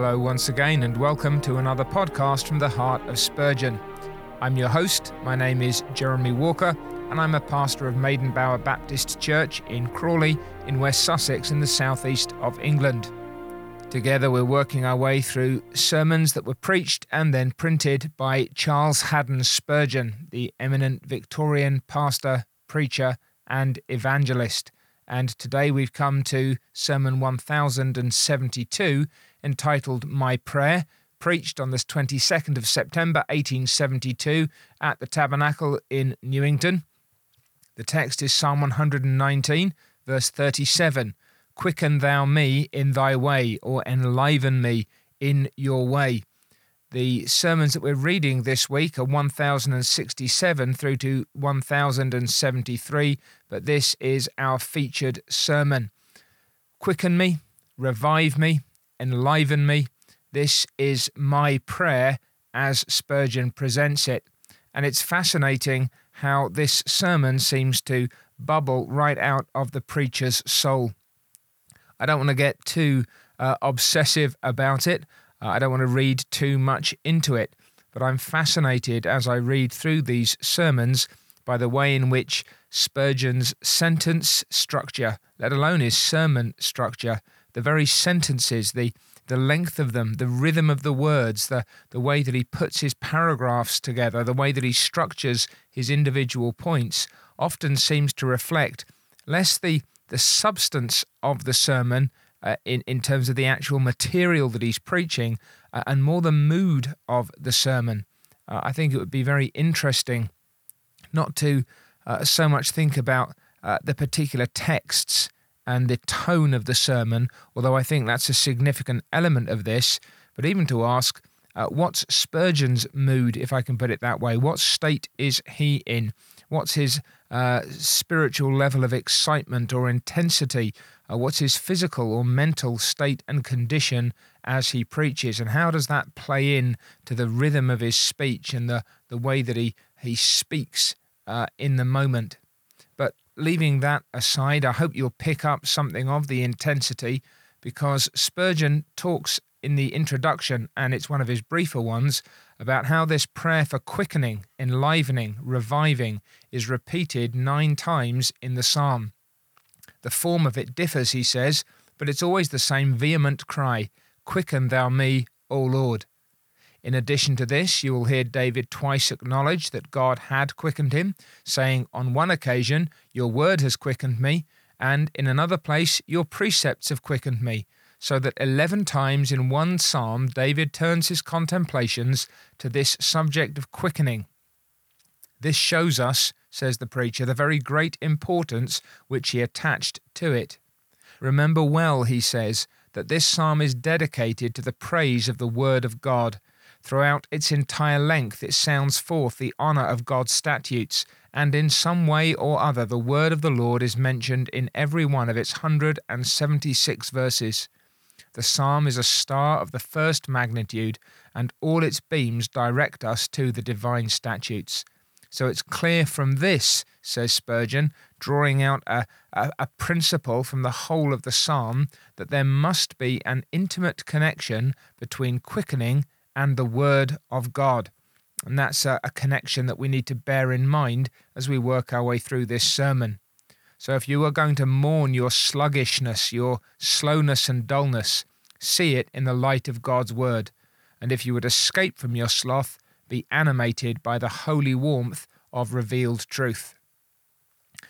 Hello, once again, and welcome to another podcast from the heart of Spurgeon. I'm your host. My name is Jeremy Walker, and I'm a pastor of Maidenbower Baptist Church in Crawley, in West Sussex, in the southeast of England. Together, we're working our way through sermons that were preached and then printed by Charles Haddon Spurgeon, the eminent Victorian pastor, preacher, and evangelist. And today we've come to Sermon 1072 entitled My Prayer, preached on the 22nd of September 1872 at the Tabernacle in Newington. The text is Psalm 119, verse 37 Quicken thou me in thy way, or enliven me in your way. The sermons that we're reading this week are 1067 through to 1073, but this is our featured sermon. Quicken me, revive me, enliven me. This is my prayer as Spurgeon presents it. And it's fascinating how this sermon seems to bubble right out of the preacher's soul. I don't want to get too uh, obsessive about it. Uh, I don't want to read too much into it, but I'm fascinated as I read through these sermons by the way in which Spurgeon's sentence structure, let alone his sermon structure, the very sentences, the the length of them, the rhythm of the words, the, the way that he puts his paragraphs together, the way that he structures his individual points, often seems to reflect less the, the substance of the sermon uh, in, in terms of the actual material that he's preaching uh, and more the mood of the sermon. Uh, I think it would be very interesting not to uh, so much think about uh, the particular texts and the tone of the sermon, although I think that's a significant element of this, but even to ask, uh, what's Spurgeon's mood, if I can put it that way? What state is he in? What's his uh, spiritual level of excitement or intensity? Uh, what's his physical or mental state and condition as he preaches? And how does that play in to the rhythm of his speech and the, the way that he, he speaks uh, in the moment? Leaving that aside, I hope you'll pick up something of the intensity because Spurgeon talks in the introduction, and it's one of his briefer ones, about how this prayer for quickening, enlivening, reviving is repeated nine times in the psalm. The form of it differs, he says, but it's always the same vehement cry Quicken thou me, O Lord. In addition to this, you will hear David twice acknowledge that God had quickened him, saying, On one occasion, Your word has quickened me, and in another place, Your precepts have quickened me so that 11 times in one psalm David turns his contemplations to this subject of quickening. This shows us, says the preacher, the very great importance which he attached to it. Remember well, he says, that this psalm is dedicated to the praise of the Word of God. Throughout its entire length, it sounds forth the honour of God's statutes, and in some way or other, the Word of the Lord is mentioned in every one of its 176 verses. The psalm is a star of the first magnitude, and all its beams direct us to the divine statutes. So it's clear from this, says Spurgeon, drawing out a, a, a, principle from the whole of the psalm, that there must be an intimate connection between quickening and the word of God. And that's a, a connection that we need to bear in mind as we work our way through this sermon. So if you are going to mourn your sluggishness, your slowness and dullness, see it in the light of God's word. And if you would escape from your sloth, be animated by the holy warmth of revealed truth.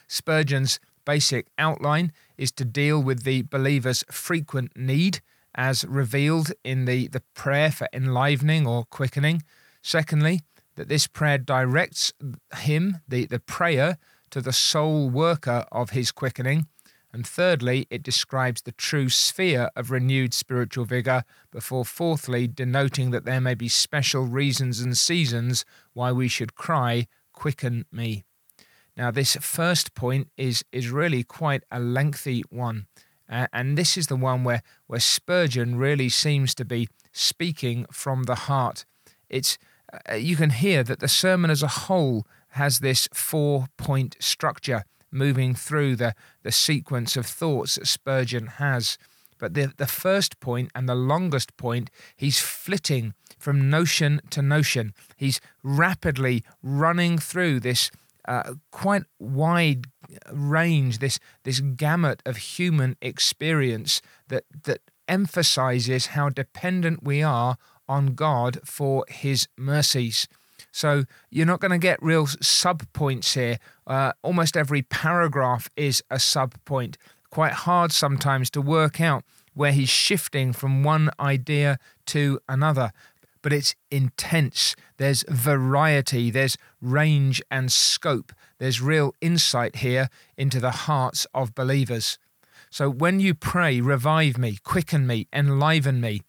Spurgeon's basic outline is to deal with the believer's frequent need as revealed in the, the prayer for enlivening or quickening. Secondly, that this prayer directs him, the, the prayer, to the sole worker of his quickening. And thirdly, it describes the true sphere of renewed spiritual vigour, before fourthly, denoting that there may be special reasons and seasons why we should cry, Quicken me. Now, this first point is, is really quite a lengthy one. And this is the one where, where Spurgeon really seems to be speaking from the heart. It's, uh, you can hear that the sermon as a whole has this four point structure moving through the, the sequence of thoughts that Spurgeon has. But the, the first point and the longest point, he's flitting from notion to notion. He's rapidly running through this uh, quite wide range, this this gamut of human experience that that emphasizes how dependent we are on God for His mercies. So you're not going to get real sub points here. Uh, almost every paragraph is a sub point. Quite hard sometimes to work out where he's shifting from one idea to another. But it's intense. There's variety, there's range and scope. There's real insight here into the hearts of believers. So when you pray, revive me, quicken me, enliven me,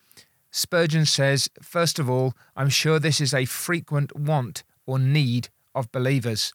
Spurgeon says, first of all, I'm sure this is a frequent want or need of believers.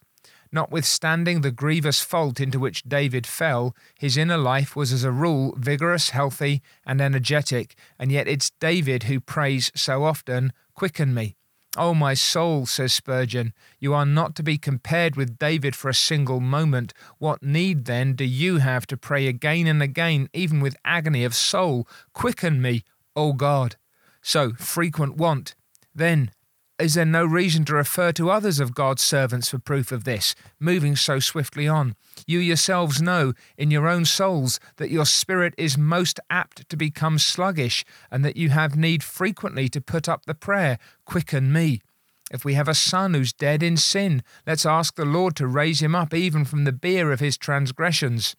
Notwithstanding the grievous fault into which David fell, his inner life was as a rule vigorous, healthy, and energetic, and yet it's David who prays so often, Quicken me. Oh, my soul, says Spurgeon, you are not to be compared with David for a single moment. What need, then, do you have to pray again and again, even with agony of soul? Quicken me, O God. So, frequent want. Then, is there no reason to refer to others of God's servants for proof of this, moving so swiftly on? You yourselves know in your own souls that your spirit is most apt to become sluggish, and that you have need frequently to put up the prayer, Quicken me. If we have a son who's dead in sin, let's ask the Lord to raise him up even from the bier of his transgressions.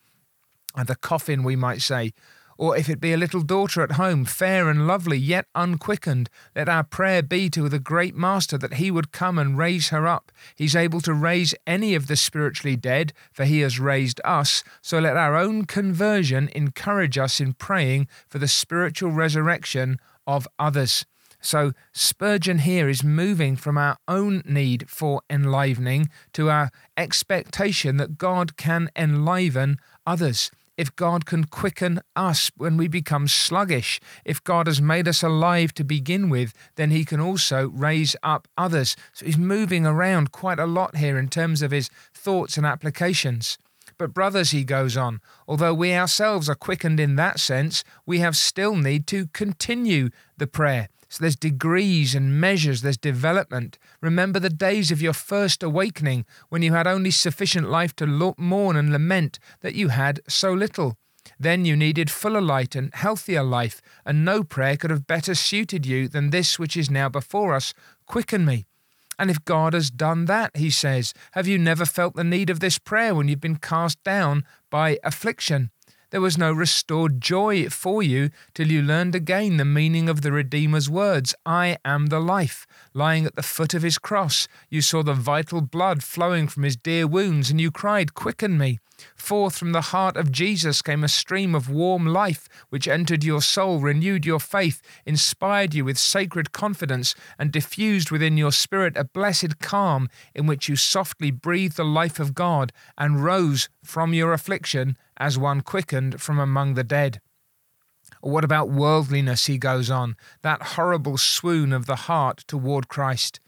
And the coffin, we might say, or if it be a little daughter at home, fair and lovely, yet unquickened, let our prayer be to the great Master that he would come and raise her up. He's able to raise any of the spiritually dead, for he has raised us. So let our own conversion encourage us in praying for the spiritual resurrection of others. So Spurgeon here is moving from our own need for enlivening to our expectation that God can enliven others if God can quicken us when we become sluggish, if God has made us alive to begin with, then He can also raise up others. So He's moving around quite a lot here in terms of His thoughts and applications. But, brothers, he goes on, although we ourselves are quickened in that sense, we have still need to continue the prayer. So there's degrees and measures, there's development. Remember the days of your first awakening when you had only sufficient life to mourn and lament that you had so little. Then you needed fuller light and healthier life, and no prayer could have better suited you than this which is now before us. Quicken me. And if God has done that, he says, have you never felt the need of this prayer when you've been cast down by affliction? There was no restored joy for you till you learned again the meaning of the Redeemer's words I am the life. Lying at the foot of his cross, you saw the vital blood flowing from his dear wounds, and you cried, Quicken me. Forth from the heart of Jesus came a stream of warm life, which entered your soul, renewed your faith, inspired you with sacred confidence, and diffused within your spirit a blessed calm in which you softly breathed the life of God and rose from your affliction as one quickened from among the dead. What about worldliness, he goes on, that horrible swoon of the heart toward Christ?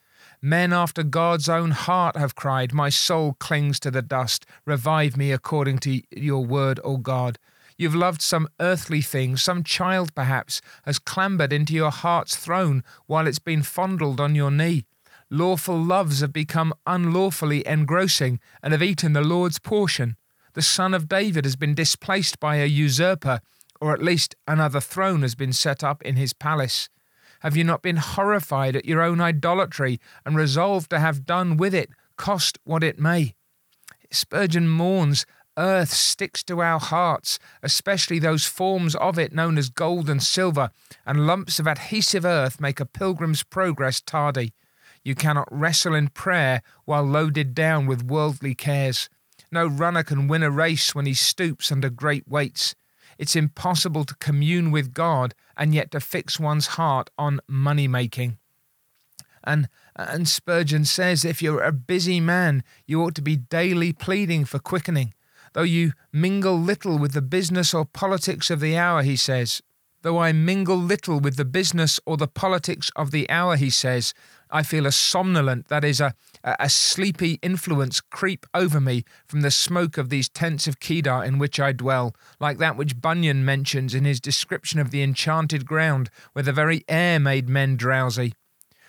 Men after God's own heart have cried, My soul clings to the dust. Revive me according to your word, O God. You've loved some earthly thing, some child perhaps has clambered into your heart's throne while it's been fondled on your knee. Lawful loves have become unlawfully engrossing and have eaten the Lord's portion the son of David has been displaced by a usurper, or at least another throne has been set up in his palace? Have you not been horrified at your own idolatry and resolved to have done with it, cost what it may? Spurgeon mourns earth sticks to our hearts, especially those forms of it known as gold and silver, and lumps of adhesive earth make a pilgrim's progress tardy. You cannot wrestle in prayer while loaded down with worldly cares. No runner can win a race when he stoops under great weights. It's impossible to commune with God and yet to fix one's heart on money making. And, and Spurgeon says if you're a busy man, you ought to be daily pleading for quickening. Though you mingle little with the business or politics of the hour, he says, Though I mingle little with the business or the politics of the hour, he says, I feel a somnolent, that is, a, a sleepy influence creep over me from the smoke of these tents of Kedar in which I dwell, like that which Bunyan mentions in his description of the enchanted ground, where the very air made men drowsy.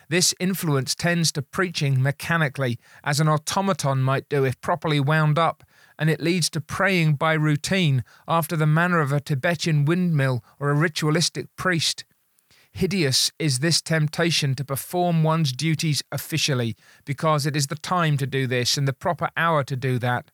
This influence tends to preaching mechanically, as an automaton might do if properly wound up, and it leads to praying by routine after the manner of a Tibetan windmill or a ritualistic priest. Hideous is this temptation to perform one's duties officially, because it is the time to do this and the proper hour to do that.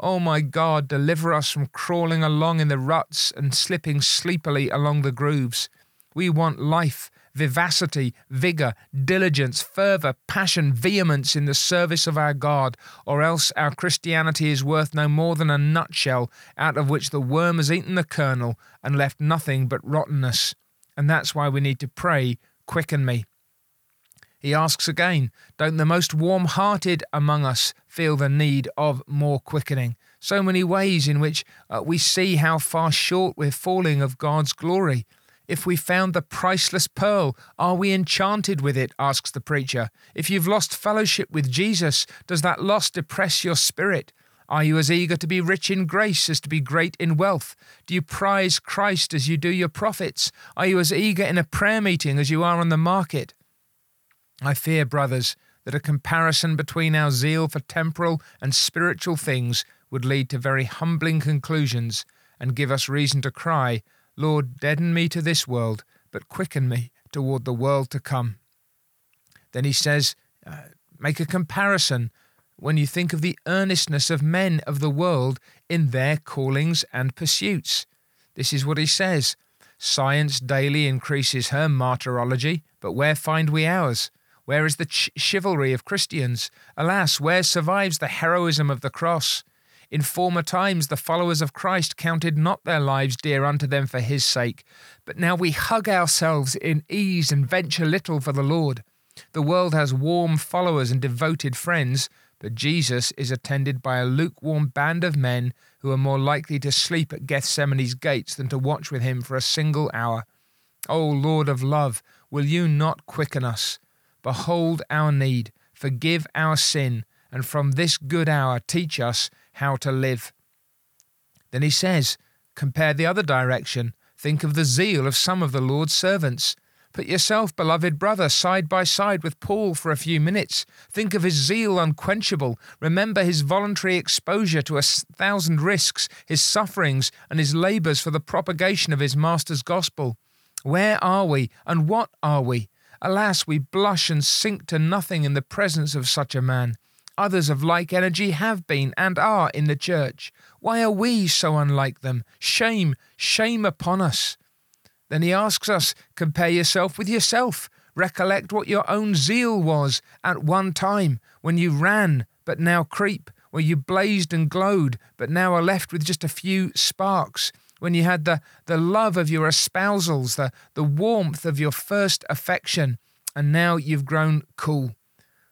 Oh my God, deliver us from crawling along in the ruts and slipping sleepily along the grooves. We want life, vivacity, vigour, diligence, fervour, passion, vehemence in the service of our God, or else our Christianity is worth no more than a nutshell out of which the worm has eaten the kernel and left nothing but rottenness. And that's why we need to pray, quicken me. He asks again, Don't the most warm hearted among us feel the need of more quickening? So many ways in which uh, we see how far short we're falling of God's glory. If we found the priceless pearl, are we enchanted with it? asks the preacher. If you've lost fellowship with Jesus, does that loss depress your spirit? Are you as eager to be rich in grace as to be great in wealth? Do you prize Christ as you do your profits? Are you as eager in a prayer meeting as you are on the market? I fear, brothers, that a comparison between our zeal for temporal and spiritual things would lead to very humbling conclusions and give us reason to cry, Lord, deaden me to this world, but quicken me toward the world to come. Then he says, uh, make a comparison when you think of the earnestness of men of the world in their callings and pursuits. This is what he says Science daily increases her martyrology, but where find we ours? Where is the ch- chivalry of Christians? Alas, where survives the heroism of the cross? In former times, the followers of Christ counted not their lives dear unto them for his sake, but now we hug ourselves in ease and venture little for the Lord. The world has warm followers and devoted friends, but Jesus is attended by a lukewarm band of men who are more likely to sleep at Gethsemane's gates than to watch with him for a single hour. O Lord of love, will you not quicken us? Behold our need, forgive our sin, and from this good hour teach us how to live. Then he says, Compare the other direction. Think of the zeal of some of the Lord's servants. Put yourself, beloved brother, side by side with Paul for a few minutes. Think of his zeal unquenchable. Remember his voluntary exposure to a thousand risks, his sufferings, and his labours for the propagation of his Master's gospel. Where are we, and what are we? Alas, we blush and sink to nothing in the presence of such a man. Others of like energy have been and are in the church. Why are we so unlike them? Shame, shame upon us. Then he asks us, compare yourself with yourself. Recollect what your own zeal was at one time when you ran but now creep, where you blazed and glowed but now are left with just a few sparks, when you had the, the love of your espousals, the, the warmth of your first affection, and now you've grown cool.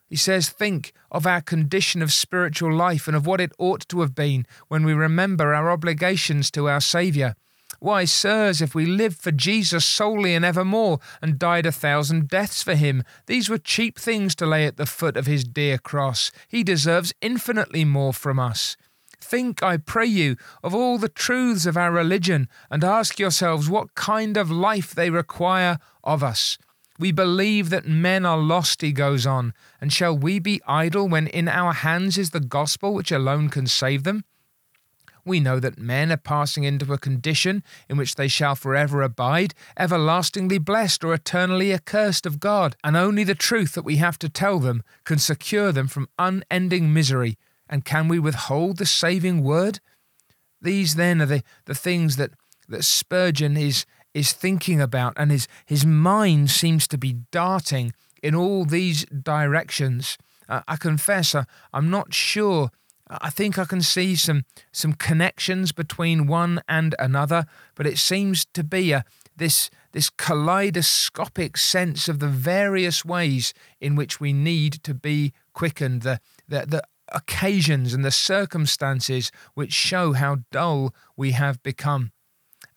He says, Think of our condition of spiritual life and of what it ought to have been when we remember our obligations to our Saviour why, sirs, if we lived for Jesus solely and evermore, and died a thousand deaths for him, these were cheap things to lay at the foot of his dear cross. He deserves infinitely more from us. Think, I pray you, of all the truths of our religion, and ask yourselves what kind of life they require of us. We believe that men are lost, he goes on, and shall we be idle when in our hands is the gospel which alone can save them? We know that men are passing into a condition in which they shall forever abide, everlastingly blessed or eternally accursed of God, and only the truth that we have to tell them can secure them from unending misery. And can we withhold the saving word? These then are the, the things that, that Spurgeon is, is thinking about, and his, his mind seems to be darting in all these directions. Uh, I confess, uh, I'm not sure I think I can see some some connections between one and another, but it seems to be a this this kaleidoscopic sense of the various ways in which we need to be quickened, the the, the occasions and the circumstances which show how dull we have become.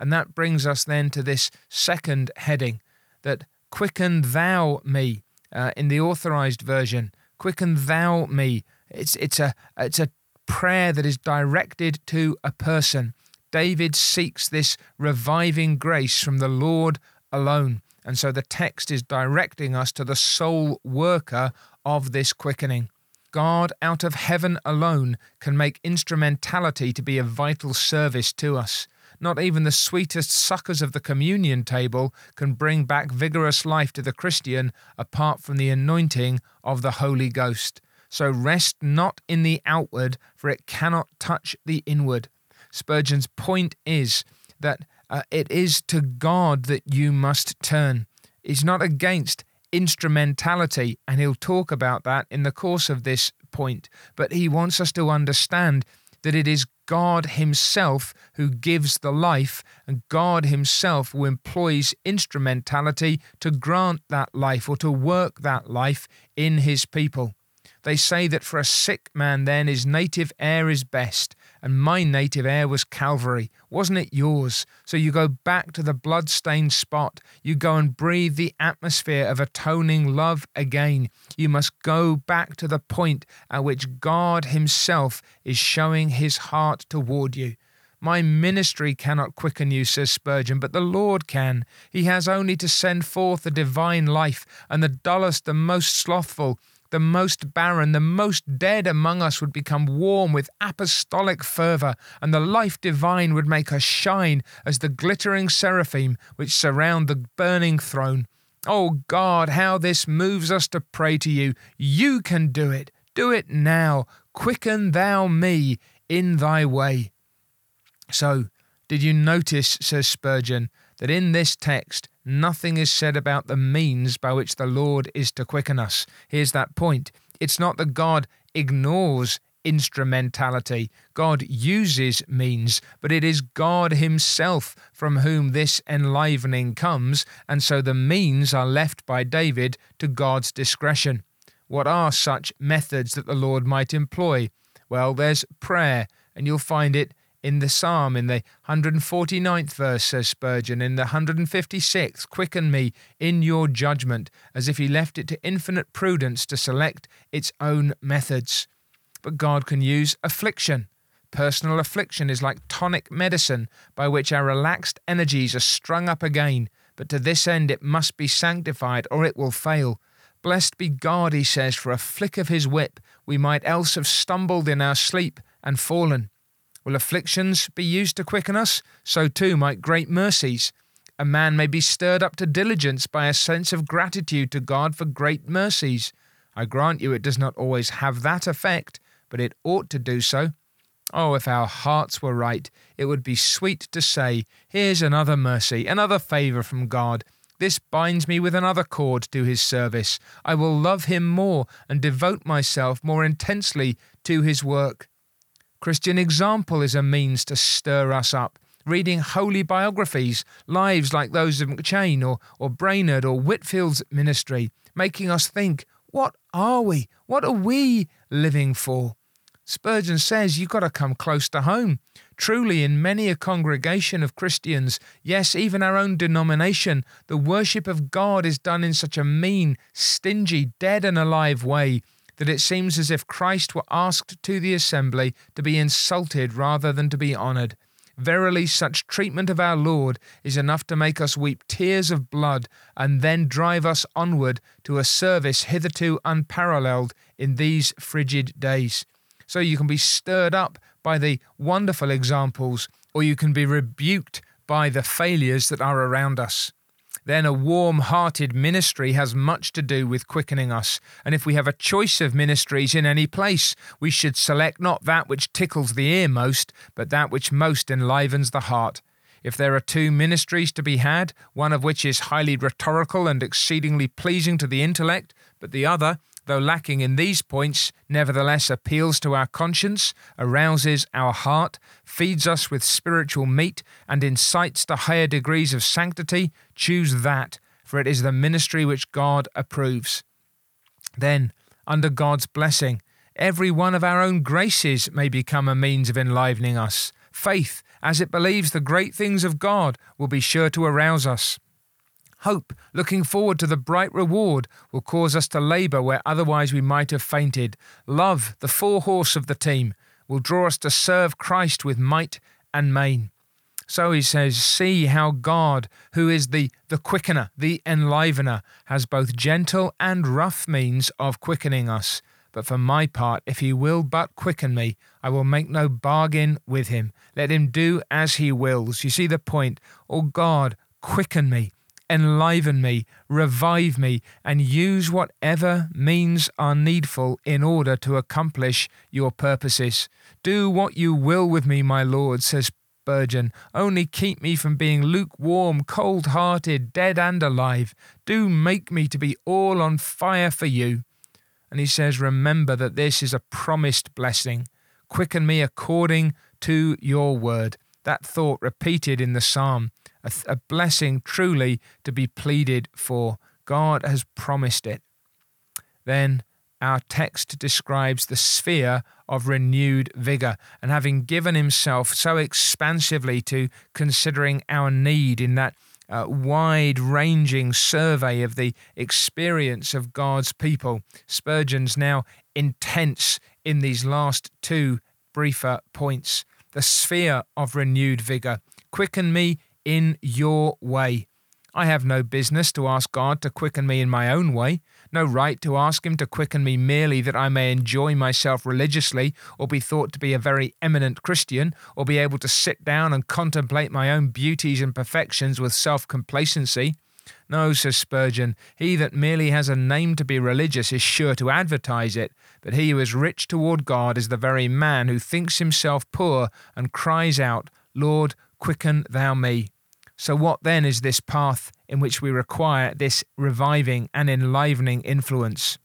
And that brings us then to this second heading that quicken thou me uh, in the authorized version, quicken thou me. It's, it's, a, it's a prayer that is directed to a person. David seeks this reviving grace from the Lord alone. And so the text is directing us to the sole worker of this quickening. God out of heaven alone can make instrumentality to be a vital service to us. Not even the sweetest succours of the communion table can bring back vigorous life to the Christian apart from the anointing of the Holy Ghost. So rest not in the outward, for it cannot touch the inward. Spurgeon's point is that uh, it is to God that you must turn. He's not against instrumentality, and he'll talk about that in the course of this point. But he wants us to understand that it is God Himself who gives the life, and God Himself who employs instrumentality to grant that life or to work that life in His people. They say that for a sick man, then, his native air is best, and my native air was Calvary. Wasn't it yours? So you go back to the blood-stained spot. You go and breathe the atmosphere of atoning love again. You must go back to the point at which God Himself is showing His heart toward you. My ministry cannot quicken you, says Spurgeon, but the Lord can. He has only to send forth the divine life, and the dullest, the most slothful, the most barren, the most dead among us would become warm with apostolic fervour, and the life divine would make us shine as the glittering seraphim which surround the burning throne. Oh God, how this moves us to pray to you. You can do it. Do it now. Quicken thou me in thy way. So, did you notice, says Spurgeon, that in this text nothing is said about the means by which the Lord is to quicken us. Here's that point it's not that God ignores instrumentality. God uses means, but it is God Himself from whom this enlivening comes, and so the means are left by David to God's discretion. What are such methods that the Lord might employ? Well, there's prayer, and you'll find it in the psalm, in the 149th verse, says Spurgeon, in the 156th, quicken me in your judgment, as if he left it to infinite prudence to select its own methods. But God can use affliction. Personal affliction is like tonic medicine by which our relaxed energies are strung up again, but to this end it must be sanctified or it will fail. Blessed be God, he says, for a flick of his whip we might else have stumbled in our sleep and fallen. Will afflictions be used to quicken us? So too might great mercies. A man may be stirred up to diligence by a sense of gratitude to God for great mercies. I grant you it does not always have that effect, but it ought to do so. Oh, if our hearts were right, it would be sweet to say, Here's another mercy, another favour from God. This binds me with another cord to his service. I will love him more and devote myself more intensely to his work. Christian example is a means to stir us up. Reading holy biographies, lives like those of McCheyne or, or Brainerd or Whitefield's ministry, making us think, what are we? What are we living for? Spurgeon says you've got to come close to home. Truly, in many a congregation of Christians, yes, even our own denomination, the worship of God is done in such a mean, stingy, dead and alive way that it seems as if Christ were asked to the assembly to be insulted rather than to be honoured. Verily, such treatment of our Lord is enough to make us weep tears of blood and then drive us onward to a service hitherto unparalleled in these frigid days. So you can be stirred up by the wonderful examples, or you can be rebuked by the failures that are around us then a warm hearted ministry has much to do with quickening us. And if we have a choice of ministries in any place, we should select not that which tickles the ear most, but that which most enlivens the heart. If there are two ministries to be had, one of which is highly rhetorical and exceedingly pleasing to the intellect, but the other though lacking in these points, nevertheless appeals to our conscience, arouses our heart, feeds us with spiritual meat, and incites to higher degrees of sanctity, choose that, for it is the ministry which God approves. Then, under God's blessing, every one of our own graces may become a means of enlivening us. Faith, as it believes the great things of God, will be sure to arouse us. Hope, looking forward to the bright reward, will cause us to labour where otherwise we might have fainted. Love, the fore horse of the team, will draw us to serve Christ with might and main. So he says, See how God, who is the, the quickener, the enlivener, has both gentle and rough means of quickening us. But for my part, if he will but quicken me, I will make no bargain with him. Let him do as he wills. You see the point. Oh God, quicken me, enliven me, revive me, and use whatever means are needful in order to accomplish your purposes. Do what you will with me, my Lord, says Spurgeon. Only keep me from being lukewarm, cold hearted, dead and alive. Do make me to be all on fire for you. And he says, Remember that this is a promised blessing. Quicken me according to your word. That thought repeated in the psalm, a, a blessing truly to be pleaded for. God has promised it. Then our text describes the sphere of renewed vigour, and having given himself so expansively to considering our need in that uh, wide ranging survey of the experience of God's people, Spurgeon's now intense in these last two briefer points. The sphere of renewed vigour. Quicken me in your way. I have no business to ask God to quicken me in my own way, no right to ask Him to quicken me merely that I may enjoy myself religiously, or be thought to be a very eminent Christian, or be able to sit down and contemplate my own beauties and perfections with self complacency. No, says Spurgeon, he that merely has a name to be religious is sure to advertise it, but he who is rich toward God is the very man who thinks himself poor and cries out, Lord, quicken thou me. So, what then is this path in which we require this reviving and enlivening influence?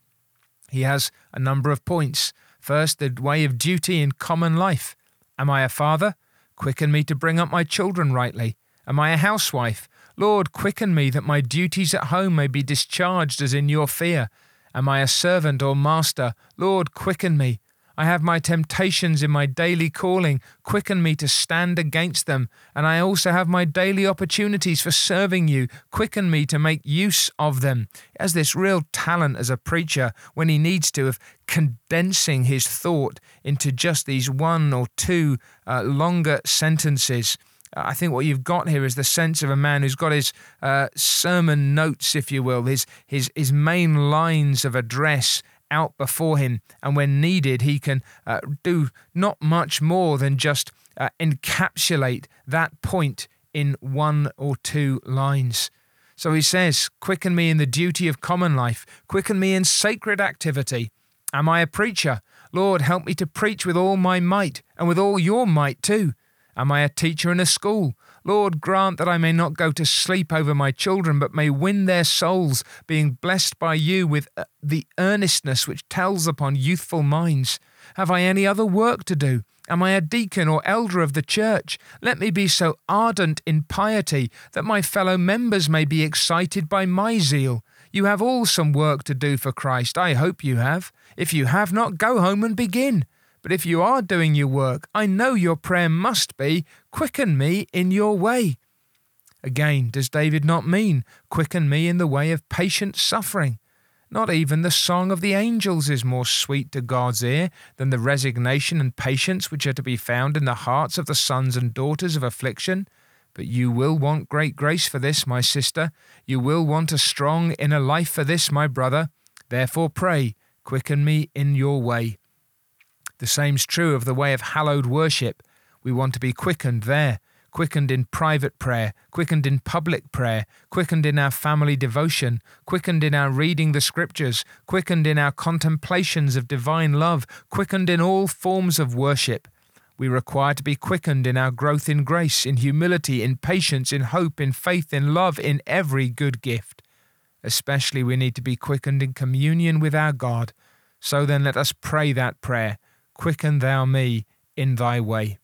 He has a number of points. First, the way of duty in common life. Am I a father? Quicken me to bring up my children rightly. Am I a housewife? Lord, quicken me that my duties at home may be discharged as in your fear. Am I a servant or master? Lord, quicken me. I have my temptations in my daily calling. Quicken me to stand against them. And I also have my daily opportunities for serving you. Quicken me to make use of them. He has this real talent as a preacher when he needs to of condensing his thought into just these one or two uh, longer sentences. I think what you've got here is the sense of a man who's got his uh, sermon notes, if you will, his his his main lines of address out before him, and when needed, he can uh, do not much more than just uh, encapsulate that point in one or two lines. So he says, Quicken me in the duty of common life, quicken me in sacred activity. Am I a preacher? Lord, help me to preach with all my might, and with all your might too. Am I a teacher in a school? Lord, grant that I may not go to sleep over my children, but may win their souls, being blessed by you with uh, the earnestness which tells upon youthful minds. Have I any other work to do? Am I a deacon or elder of the church? Let me be so ardent in piety that my fellow members may be excited by my zeal. You have all some work to do for Christ. I hope you have. If you have not, go home and begin. But if you are doing your work, I know your prayer must be, Quicken me in your way. Again, does David not mean, Quicken me in the way of patient suffering? Not even the song of the angels is more sweet to God's ear than the resignation and patience which are to be found in the hearts of the sons and daughters of affliction. But you will want great grace for this, my sister. You will want a strong inner life for this, my brother. Therefore, pray, quicken me in your way. The same's true of the way of hallowed worship. We want to be quickened there, quickened in private prayer, quickened in public prayer, quickened in our family devotion, quickened in our reading the scriptures, quickened in our contemplations of divine love, quickened in all forms of worship. We require to be quickened in our growth in grace, in humility, in patience, in hope, in faith, in love, in every good gift. Especially, we need to be quickened in communion with our God. So then, let us pray that prayer quicken thou me in thy way.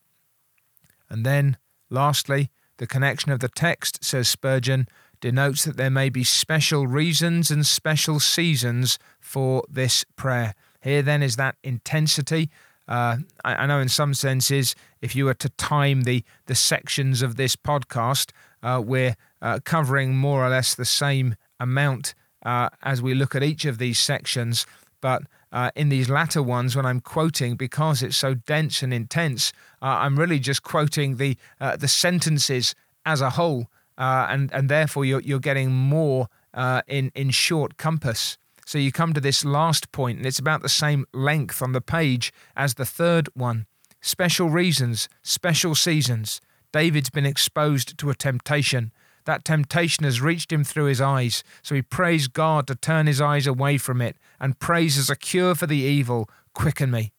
And then, lastly, the connection of the text, says Spurgeon, denotes that there may be special reasons and special seasons for this prayer. Here, then, is that intensity. Uh, I, I, know in some senses, if you were to time the, the sections of this podcast, uh, we're uh, covering more or less the same amount uh, as we look at each of these sections. But uh, in these latter ones, when I'm quoting, because it's so dense and intense, uh, I'm really just quoting the uh, the sentences as a whole, uh, and and therefore you're you're getting more uh, in in short compass. So you come to this last point, and it's about the same length on the page as the third one. Special reasons, special seasons. David's been exposed to a temptation. That temptation has reached him through his eyes, so he prays God to turn his eyes away from it and prays as a cure for the evil, quicken me.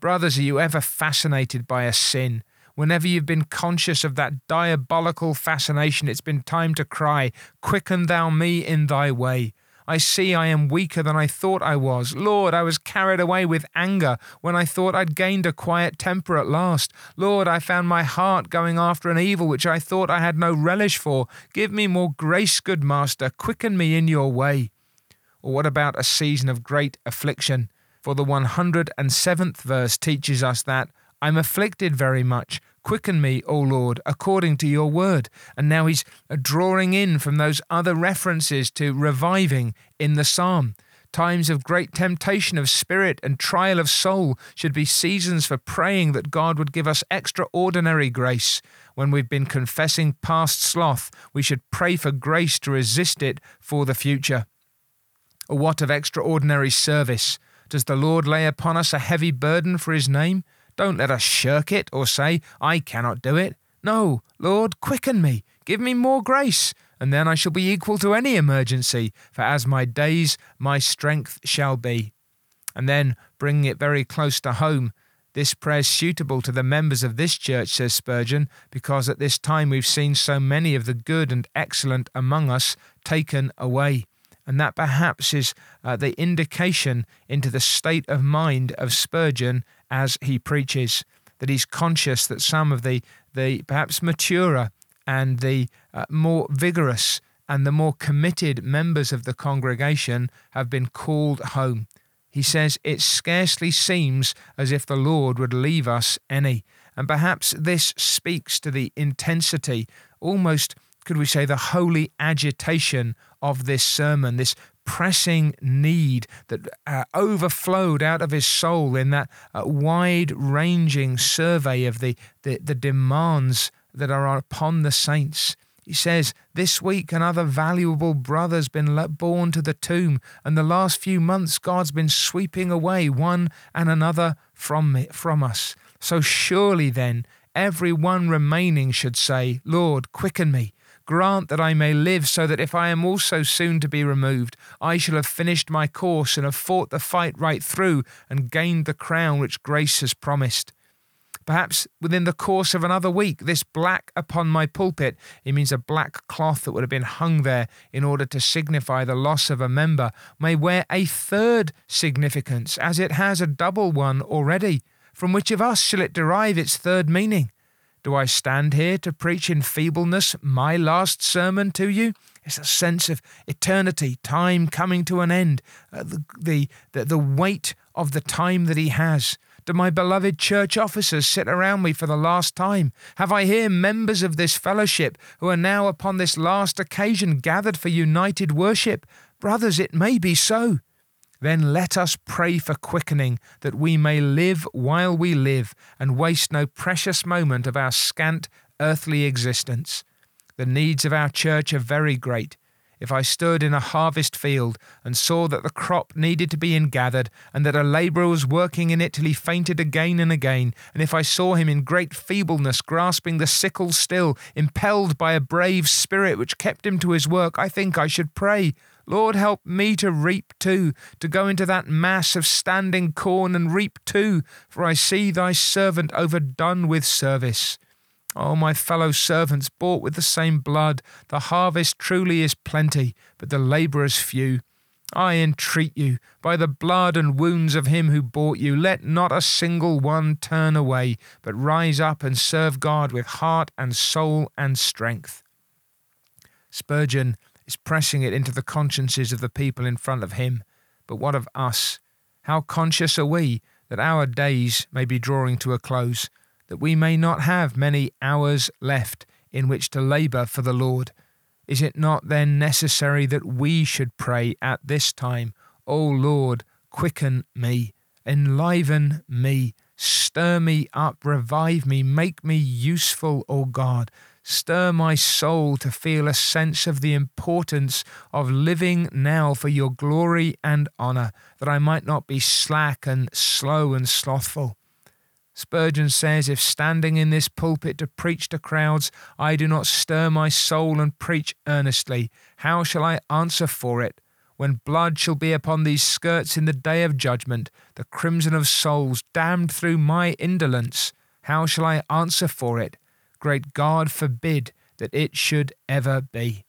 Brothers, are you ever fascinated by a sin? Whenever you've been conscious of that diabolical fascination, it's been time to cry, Quicken thou me in thy way. I see I am weaker than I thought I was. Lord, I was carried away with anger when I thought I'd gained a quiet temper at last. Lord, I found my heart going after an evil which I thought I had no relish for. Give me more grace, good Master. Quicken me in your way. Or what about a season of great affliction? For the 107th verse teaches us that I'm afflicted very much. Quicken me, O Lord, according to your word. And now he's drawing in from those other references to reviving in the psalm. Times of great temptation of spirit and trial of soul should be seasons for praying that God would give us extraordinary grace. When we've been confessing past sloth, we should pray for grace to resist it for the future. What of extraordinary service? Does the Lord lay upon us a heavy burden for his name? Don't let us shirk it or say, I cannot do it. No, Lord, quicken me, give me more grace, and then I shall be equal to any emergency, for as my days, my strength shall be. And then, bringing it very close to home, this prayer is suitable to the members of this church, says Spurgeon, because at this time we've seen so many of the good and excellent among us taken away. And that perhaps is uh, the indication into the state of mind of Spurgeon as he preaches, that he's conscious that some of the, the perhaps maturer and the uh, more vigorous and the more committed members of the congregation have been called home. He says, It scarcely seems as if the Lord would leave us any. And perhaps this speaks to the intensity, almost, could we say, the holy agitation of this sermon, this pressing need that uh, overflowed out of his soul in that uh, wide ranging survey of the, the, the demands that are upon the saints. He says, This week another valuable brother's been borne to the tomb, and the last few months God's been sweeping away one and another from, from us. So surely then, every one remaining should say, Lord, quicken me. Grant that I may live, so that if I am also soon to be removed, I shall have finished my course and have fought the fight right through and gained the crown which grace has promised. Perhaps within the course of another week, this black upon my pulpit, it means a black cloth that would have been hung there in order to signify the loss of a member, may wear a third significance, as it has a double one already. From which of us shall it derive its third meaning? Do I stand here to preach in feebleness my last sermon to you? It's a sense of eternity, time coming to an end, uh, the, the, the, weight of the time that He has. Do my beloved church officers sit around me for the last time? Have I here members of this fellowship who are now upon this last occasion gathered for united worship? Brothers, it may be so. Then let us pray for quickening, that we may live while we live and waste no precious moment of our scant earthly existence. The needs of our church are very great. If I stood in a harvest field and saw that the crop needed to be ingathered, and that a labourer was working in it till he fainted again and again, and if I saw him in great feebleness grasping the sickle still, impelled by a brave spirit which kept him to his work, I think I should pray, Lord, help me to reap too, to go into that mass of standing corn and reap too, for I see thy servant overdone with service. O oh, my fellow servants, bought with the same blood, the harvest truly is plenty, but the labourers few. I entreat you, by the blood and wounds of him who bought you, let not a single one turn away, but rise up and serve God with heart and soul and strength. Spurgeon is pressing it into the consciences of the people in front of him. But what of us? How conscious are we that our days may be drawing to a close, that we may not have many hours left in which to labour for the Lord? Is it not then necessary that we should pray at this time, O Lord, quicken me, enliven me, stir me up, revive me, make me useful, O God. Stir my soul to feel a sense of the importance of living now for your glory and honour, that I might not be slack and slow and slothful. Spurgeon says, If standing in this pulpit to preach to crowds, I do not stir my soul and preach earnestly, how shall I answer for it? When blood shall be upon these skirts in the day of judgment, the crimson of souls damned through my indolence, how shall I answer for it? Great God forbid that it should ever be.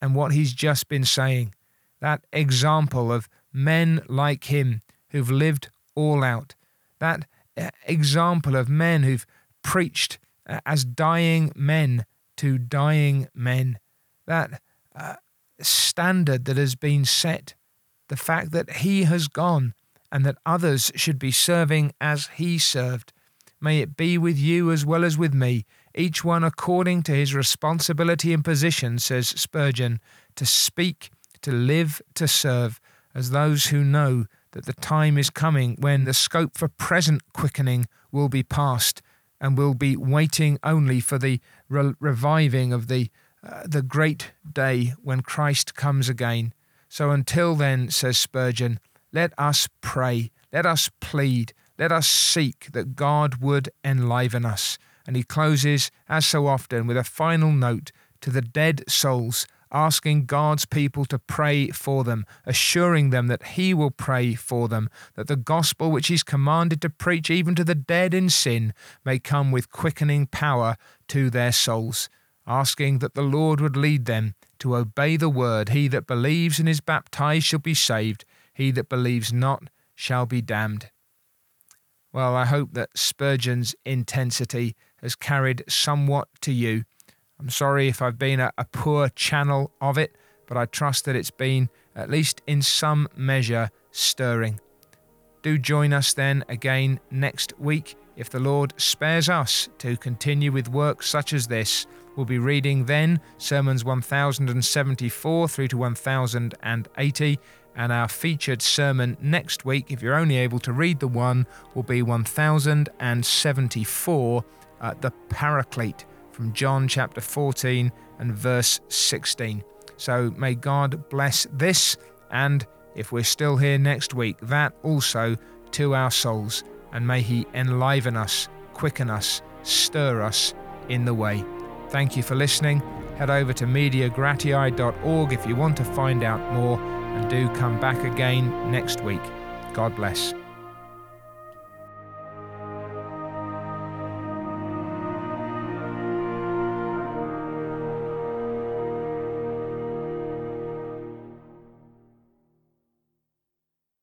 And what he's just been saying, that example of men like him who've lived all out, that uh, example of men who've preached uh, as dying men to dying men, that uh, standard that has been set, the fact that he has gone and that others should be serving as he served, May it be with you as well as with me, each one according to his responsibility and position, says Spurgeon, to speak, to live, to serve, as those who know that the time is coming when the scope for present quickening will be past and will be waiting only for the re- reviving of the uh, the great day when Christ comes again. So until then, says Spurgeon, let us pray, let us plead, let us seek that God would enliven us. And he closes, as so often, with a final note to the dead souls, asking God's people to pray for them, assuring them that he will pray for them, that the gospel which he's commanded to preach even to the dead in sin may come with quickening power to their souls, asking that the Lord would lead them to obey the word. He that believes and is baptized shall be saved, he that believes not shall be damned. Well, I hope that Spurgeon's intensity has carried somewhat to you. I'm sorry if I've been a, a, poor channel of it, but I trust that it's been, at least in some measure, stirring. Do join us then again next week if the Lord spares us to continue with work such as this. We'll be reading then sermons 1074 through to 1080 and our featured sermon next week, if you're only able to read the one, will be 1074, uh, the Paraclete from John chapter 14 and verse 16. So may God bless this, and if we're still here next week, that also to our souls, and may He enliven us, quicken us, stir us in the way. Thank you for listening. Head over to mediagratiae.org if you want to find out more do come back again next week. God bless.